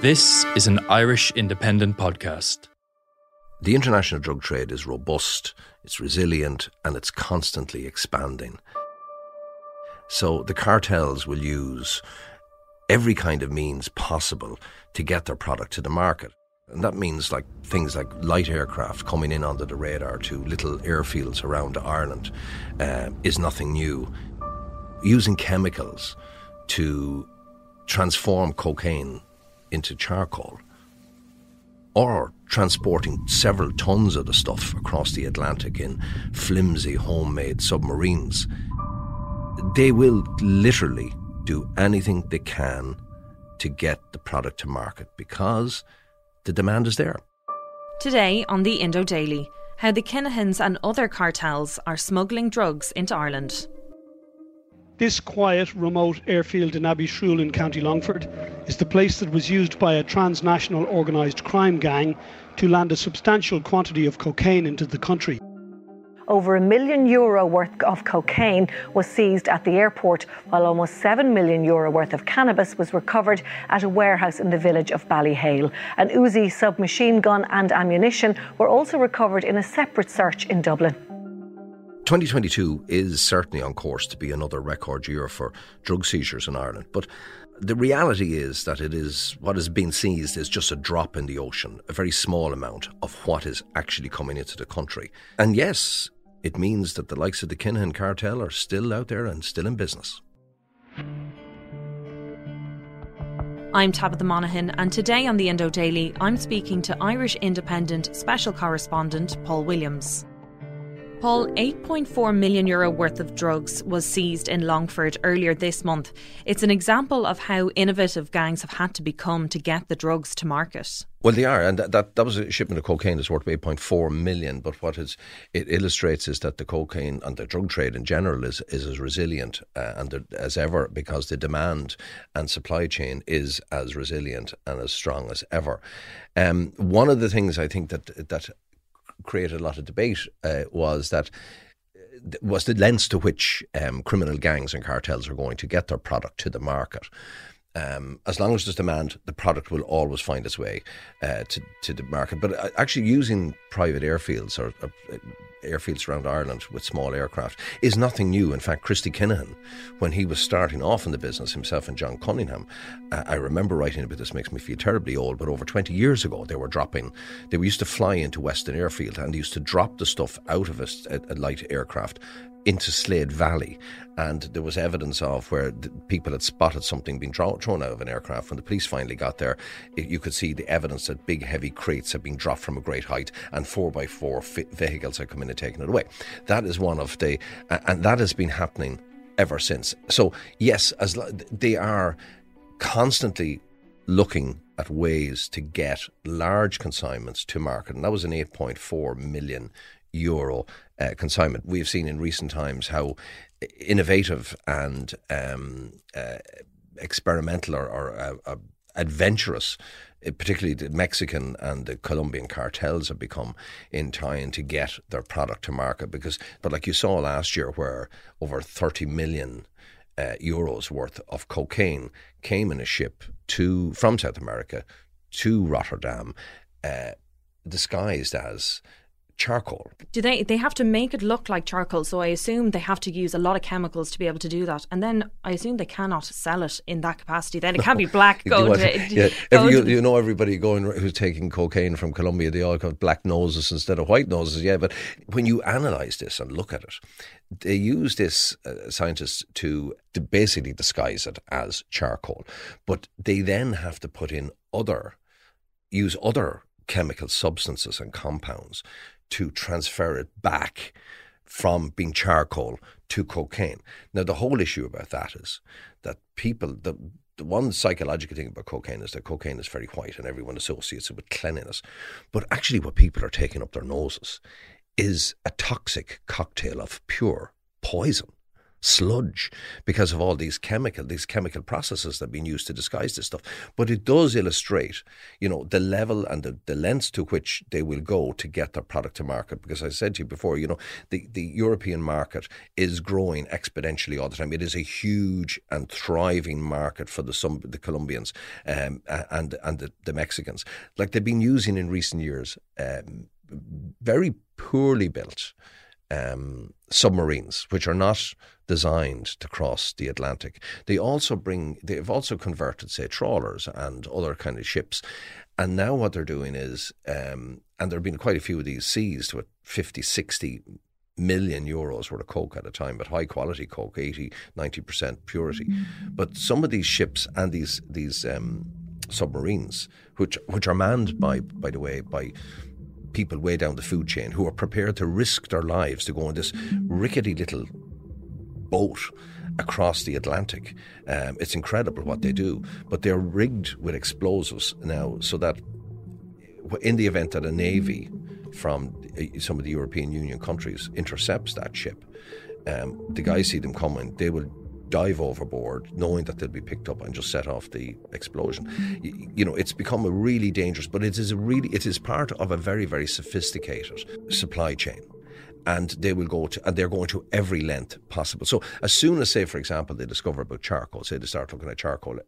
This is an Irish independent podcast. The international drug trade is robust, it's resilient, and it's constantly expanding. So the cartels will use every kind of means possible to get their product to the market. And that means like things like light aircraft coming in under the radar to little airfields around Ireland uh, is nothing new. Using chemicals to transform cocaine into charcoal or transporting several tons of the stuff across the Atlantic in flimsy homemade submarines. They will literally do anything they can to get the product to market because the demand is there. Today on the Indo Daily, how the Kinahans and other cartels are smuggling drugs into Ireland. This quiet, remote airfield in Abbeyshrule in County Longford is the place that was used by a transnational organised crime gang to land a substantial quantity of cocaine into the country. Over a million euro worth of cocaine was seized at the airport, while almost 7 million euro worth of cannabis was recovered at a warehouse in the village of Ballyhale. An Uzi submachine gun and ammunition were also recovered in a separate search in Dublin. 2022 is certainly on course to be another record year for drug seizures in Ireland, but the reality is that it is what is being seized is just a drop in the ocean, a very small amount of what is actually coming into the country. And yes, it means that the likes of the Kinahan cartel are still out there and still in business. I'm Tabitha Monahan, and today on the Indo Daily, I'm speaking to Irish Independent Special Correspondent Paul Williams. Paul, 8.4 million euro worth of drugs was seized in Longford earlier this month. It's an example of how innovative gangs have had to become to get the drugs to market. Well, they are, and that, that, that was a shipment of cocaine that's worth 8.4 million. But what it illustrates is that the cocaine and the drug trade in general is, is as resilient uh, and as ever because the demand and supply chain is as resilient and as strong as ever. Um, one of the things I think that that created a lot of debate uh, was that was the lengths to which um, criminal gangs and cartels are going to get their product to the market. Um, as long as there's demand, the product will always find its way uh, to, to the market. But uh, actually, using private airfields or, or uh, airfields around Ireland with small aircraft is nothing new. In fact, Christy Kinahan, when he was starting off in the business, himself and John Cunningham, uh, I remember writing about this, makes me feel terribly old, but over 20 years ago, they were dropping, they were used to fly into Weston Airfield and they used to drop the stuff out of a, a light aircraft into Slade Valley, and there was evidence of where people had spotted something being draw- thrown out of an aircraft. When the police finally got there, it, you could see the evidence that big, heavy crates had been dropped from a great height, and four by four vehicles had come in and taken it away. That is one of the, and that has been happening ever since. So yes, as they are constantly looking at ways to get large consignments to market, and that was an 8.4 million euro uh, consignment. We've seen in recent times how innovative and um, uh, experimental or, or uh, uh, adventurous, particularly the Mexican and the Colombian cartels have become in trying to get their product to market. Because, but like you saw last year, where over 30 million uh, euros worth of cocaine came in a ship to from South America to Rotterdam uh, disguised as charcoal. Do they they have to make it look like charcoal? So I assume they have to use a lot of chemicals to be able to do that. And then I assume they cannot sell it in that capacity. Then it can't be black gold. yeah. Every, you, you, know everybody going who's taking cocaine from Colombia, they all have black noses instead of white noses. Yeah, but when you analyze this and look at it, they use this uh, scientists to, to basically disguise it as charcoal, but they then have to put in other use other chemical substances and compounds to transfer it back from being charcoal to cocaine. Now, the whole issue about that is that people, the, the one psychological thing about cocaine is that cocaine is very white and everyone associates it with cleanliness. But actually, what people are taking up their noses is a toxic cocktail of pure poison sludge because of all these chemical these chemical processes that have been used to disguise this stuff. But it does illustrate, you know, the level and the, the lengths to which they will go to get their product to market. Because I said to you before, you know, the, the European market is growing exponentially all the time. It is a huge and thriving market for the some the Colombians um, and and the, the Mexicans. Like they've been using in recent years um, very poorly built um, submarines, which are not designed to cross the Atlantic. They also bring, they've also converted, say, trawlers and other kind of ships. And now what they're doing is, um, and there have been quite a few of these seized with 50, 60 million euros worth of coke at a time, but high quality coke, 80, 90% purity. But some of these ships and these, these um, submarines, which, which are manned by, by the way, by people way down the food chain who are prepared to risk their lives to go on this rickety little boat across the Atlantic. Um, it's incredible what they do, but they're rigged with explosives now so that in the event that a navy from uh, some of the European Union countries intercepts that ship, um, the guys see them coming, they will dive overboard, knowing that they'll be picked up and just set off the explosion. You, you, know, it's become a really dangerous, but it is a really it is part of a very very sophisticated supply chain. And they will go to, and they're going to every length possible. So, as soon as, say, for example, they discover about charcoal, say they start looking at charcoal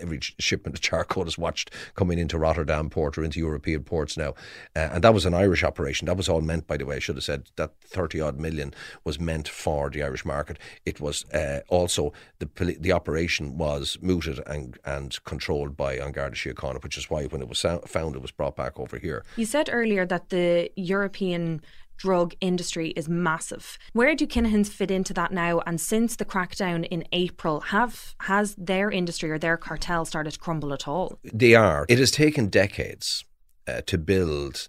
every shipment of charcoal is watched coming into Rotterdam port or into European ports now. Uh, and that was an Irish operation. That was all meant, by the way, I should have said that 30 odd million was meant for the Irish market. It was uh, also, the the operation was mooted and, and controlled by An Garda Síochána, which is why when it was found, it was brought back over here. You said earlier that the European drug industry is massive. Where do Kinahans fit into that now? And since the crackdown in April, have has their industry or their cartel started to crumble at all? They are. It has taken decades uh, to build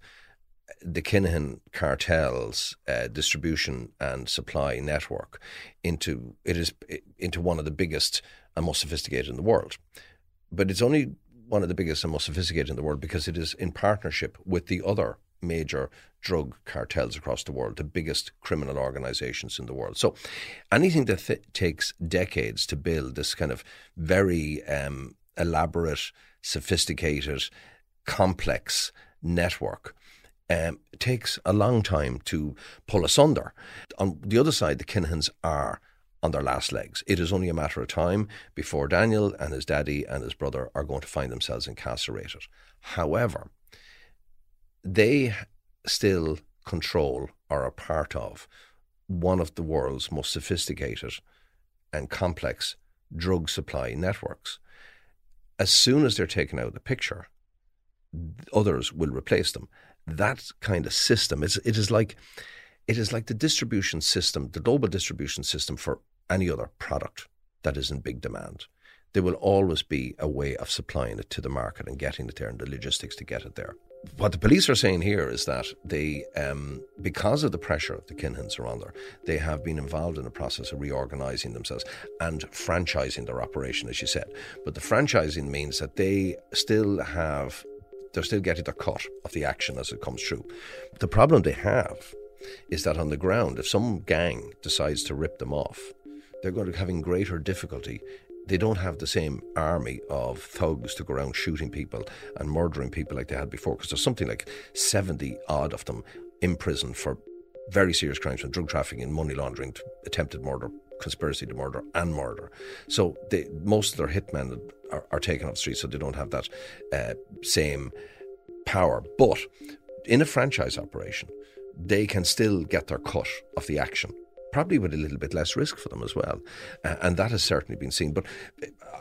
the Kinahan cartel's uh, distribution and supply network into it is into one of the biggest and most sophisticated in the world. But it's only one of the biggest and most sophisticated in the world because it is in partnership with the other major drug cartels across the world, the biggest criminal organizations in the world. So anything that th- takes decades to build this kind of very um, elaborate, sophisticated, complex network. Um, takes a long time to pull asunder. On the other side, the Kinahans are on their last legs. It is only a matter of time before Daniel and his daddy and his brother are going to find themselves incarcerated. However, they still control or are part of one of the world's most sophisticated and complex drug supply networks. As soon as they're taken out of the picture, others will replace them. That kind of system is it is like it is like the distribution system, the global distribution system for any other product that is in big demand. There will always be a way of supplying it to the market and getting it there and the logistics to get it there what the police are saying here is that they, um, because of the pressure the Kinahans are under, they have been involved in the process of reorganising themselves and franchising their operation, as you said. But the franchising means that they still have, they're still getting their cut of the action as it comes through. The problem they have is that on the ground, if some gang decides to rip them off, they're going to be having greater difficulty they don't have the same army of thugs to go around shooting people and murdering people like they had before because there's something like 70 odd of them in prison for very serious crimes from drug trafficking, money laundering, attempted murder, conspiracy to murder, and murder. So they, most of their hitmen are, are taken off the street, so they don't have that uh, same power. But in a franchise operation, they can still get their cut of the action probably with a little bit less risk for them as well. Uh, and that has certainly been seen. But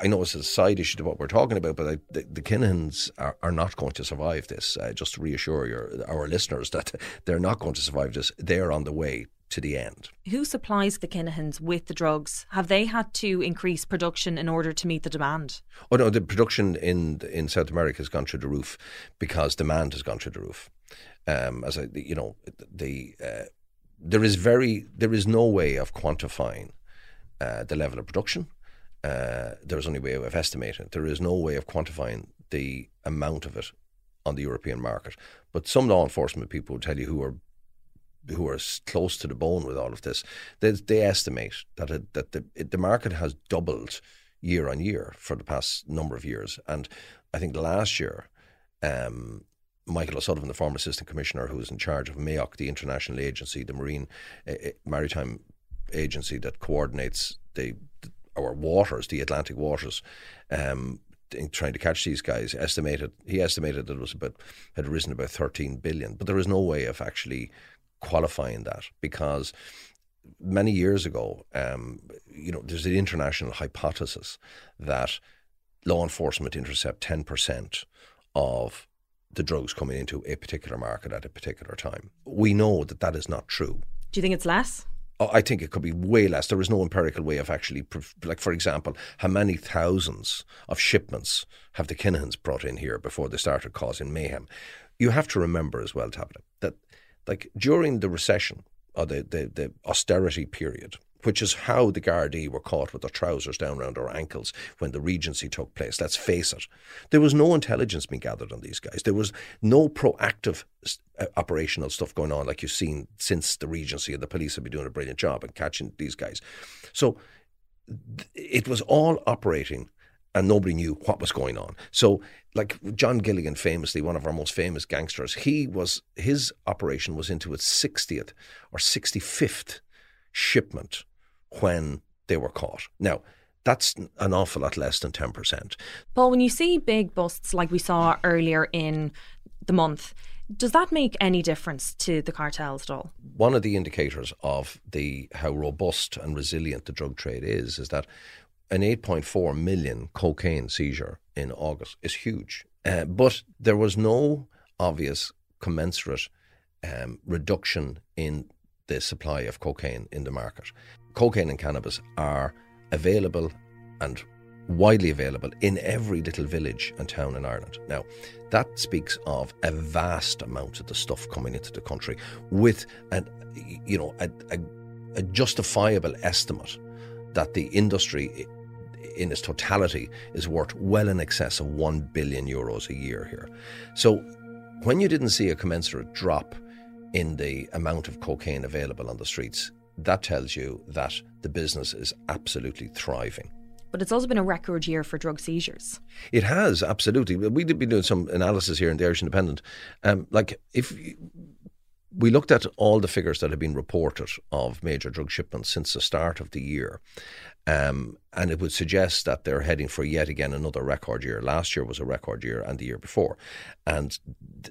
I know it's a side issue to what we're talking about, but I, the, the Kinahans are, are, not going to survive this. Uh, just to reassure your, our listeners that they're not going to survive this. They're on the way to the end. Who supplies the Kinahans with the drugs? Have they had to increase production in order to meet the demand? Oh no, the production in in South America has gone through the roof because demand has gone through the roof. Um, as I, you know, the uh, there is very there is no way of quantifying uh, the level of production. Uh, there is only way of estimating. There is no way of quantifying the amount of it on the European market. But some law enforcement people will tell you who are who are close to the bone with all of this, they, they estimate that it, that the it, the market has doubled year on year for the past number of years, and I think last year. Um, Michael O'Sullivan, the former assistant commissioner who was in charge of MAOC, the international agency, the marine uh, maritime agency that coordinates the, our waters, the Atlantic waters, um, trying to catch these guys. Estimated he estimated that it was about had risen about thirteen billion, but there is no way of actually qualifying that because many years ago, um, you know, there's an international hypothesis that law enforcement intercept 10% of the drugs coming into a particular market at a particular time. We know that that is not true. Do you think it's less? Oh, I think it could be way less. There is no empirical way of actually, like for example, how many thousands of shipments have the Kinahans brought in here before they started causing mayhem? You have to remember as well, Tabitha, that like during the recession or the, the, the austerity period, which is how the Gardaí were caught with their trousers down around their ankles when the Regency took place. Let's face it. There was no intelligence being gathered on these guys. There was no proactive uh, operational stuff going on like you've seen since the Regency, and the police have been doing a brilliant job in catching these guys. So it was all operating and nobody knew what was going on. So, like John Gilligan, famously one of our most famous gangsters, he was his operation was into its 60th or 65th shipment when they were caught. Now, that's an awful lot less than 10%. Paul, when you see big busts like we saw earlier in the month, does that make any difference to the cartels at all? One of the indicators of the how robust and resilient the drug trade is is that an 8.4 million cocaine seizure in August is huge. Uh, but there was no obvious commensurate um, reduction in the supply of cocaine in the market. Cocaine and cannabis are available and widely available in every little village and town in Ireland. Now, that speaks of a vast amount of the stuff coming into the country with an, you know, a, a, a justifiable estimate that the industry in its totality is worth well in excess of 1 billion euros a year here. So when you didn't see a commensurate drop in the amount of cocaine available on the streets, that tells you that the business is absolutely thriving. But it's also been a record year for drug seizures. It has, absolutely. We did be doing some analysis here in the Irish Independent. Um, like, if we looked at all the figures that have been reported of major drug shipments since the start of the year, um, and it would suggest that they're heading for yet again another record year. Last year was a record year, and the year before, and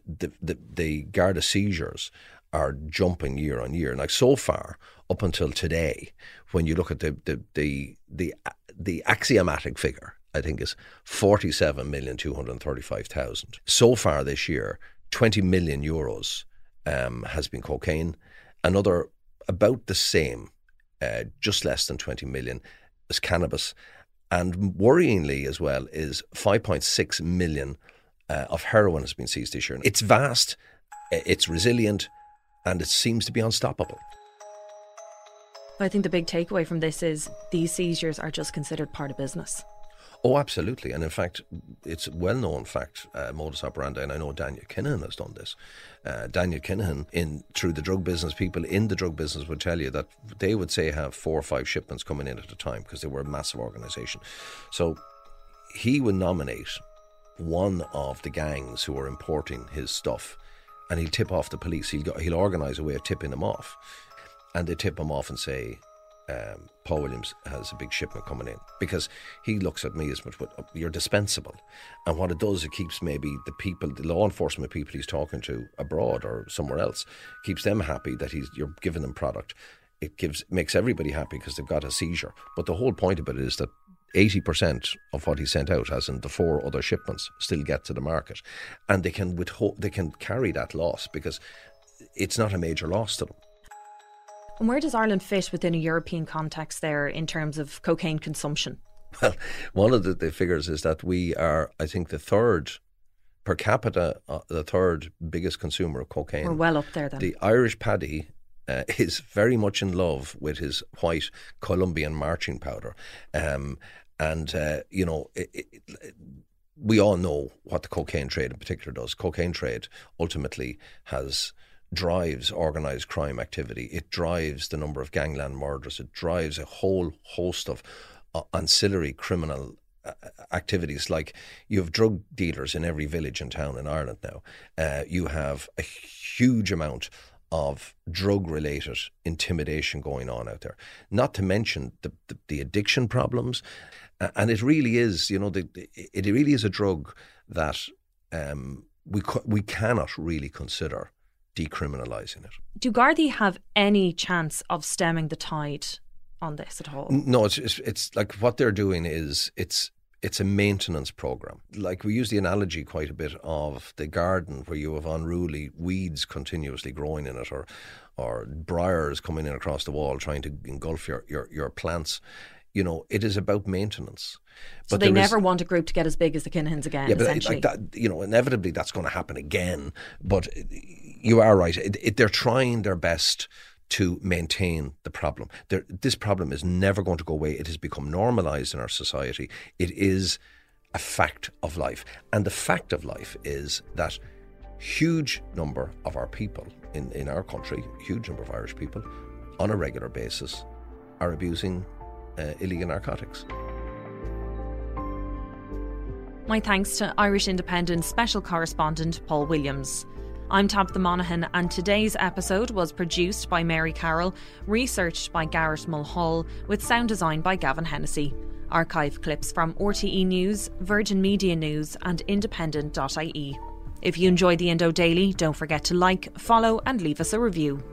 the the, the Garda seizures are jumping year on year. Like so far, up until today, when you look at the the the the, the axiomatic figure, I think is forty seven million two hundred thirty five thousand. So far this year, twenty million euros um, has been cocaine. Another about the same, uh, just less than twenty million is cannabis. And worryingly as well is 5.6 million uh, of heroin has been seized this year. It's vast, it's resilient, and it seems to be unstoppable. I think the big takeaway from this is these seizures are just considered part of business. Oh, absolutely. And in fact, it's a well known fact, uh, modus operandi, and I know Daniel Kinahan has done this. Uh, Daniel Kinahan, in through the drug business, people in the drug business would tell you that they would say have four or five shipments coming in at a time because they were a massive organisation. So he would nominate one of the gangs who are importing his stuff, and he'll tip off the police. He'll he'll organise a way of tipping them off, and they tip him off and say, um, Paul Williams has a big shipment coming in because he looks at me as much, but you're dispensable. And what it does, it keeps maybe the people, the law enforcement people he's talking to abroad or somewhere else, keeps them happy that he's you're giving them product. It gives makes everybody happy because they've got a seizure. But the whole point of it is that 80% of what he sent out, as in the four other shipments, still get to the market. And they can withhold, they can carry that loss because it's not a major loss to them. And where does Ireland fit within a European context there in terms of cocaine consumption? Well, one of the, the figures is that we are, I think, the third per capita, uh, the third biggest consumer of cocaine. We're well up there then. The Irish paddy uh, is very much in love with his white Colombian marching powder. Um, and, uh, you know, it, it, we all know what the cocaine trade in particular does. Cocaine trade ultimately has drives organised crime activity. It drives the number of gangland murders. It drives a whole host of uh, ancillary criminal uh, activities. Like you have drug dealers in every village and town in Ireland now. Uh, you have a huge amount of drug related intimidation going on out there. Not to mention the, the, the addiction problems. and it really is, you know, the, it really is a drug that um, we, we cannot really consider decriminalising it. Do Gardaí have any chance of stemming the tide on this at all? No, it's, it's, it's like what they're doing is it's it's a maintenance program. Like we use the analogy quite a bit of the garden where you have unruly weeds continuously growing in it or or briars coming in across the wall trying to engulf your, your, your plants. You know, it is about maintenance. So they never is, want a group to get as big as the Kinahans again. Yeah, but like that, you know, inevitably that's going to happen again. But you are right. It, it, they're trying their best to maintain the problem. They're, this problem is never going to go away. It has become normalized in our society. It is a fact of life. And the fact of life is that huge number of our people in, in our country, huge number of Irish people, on a regular basis, are abusing Uh, illegal narcotics. My thanks to Irish Independent Special Correspondent Paul Williams. I'm Tabitha Monahan, and today's episode was produced by Mary Carroll, researched by Garrett Mulhall, with sound design by Gavin Hennessy. Archive clips from RTE News, Virgin Media News, and independent.ie. If you enjoy the Indo Daily, don't forget to like, follow, and leave us a review.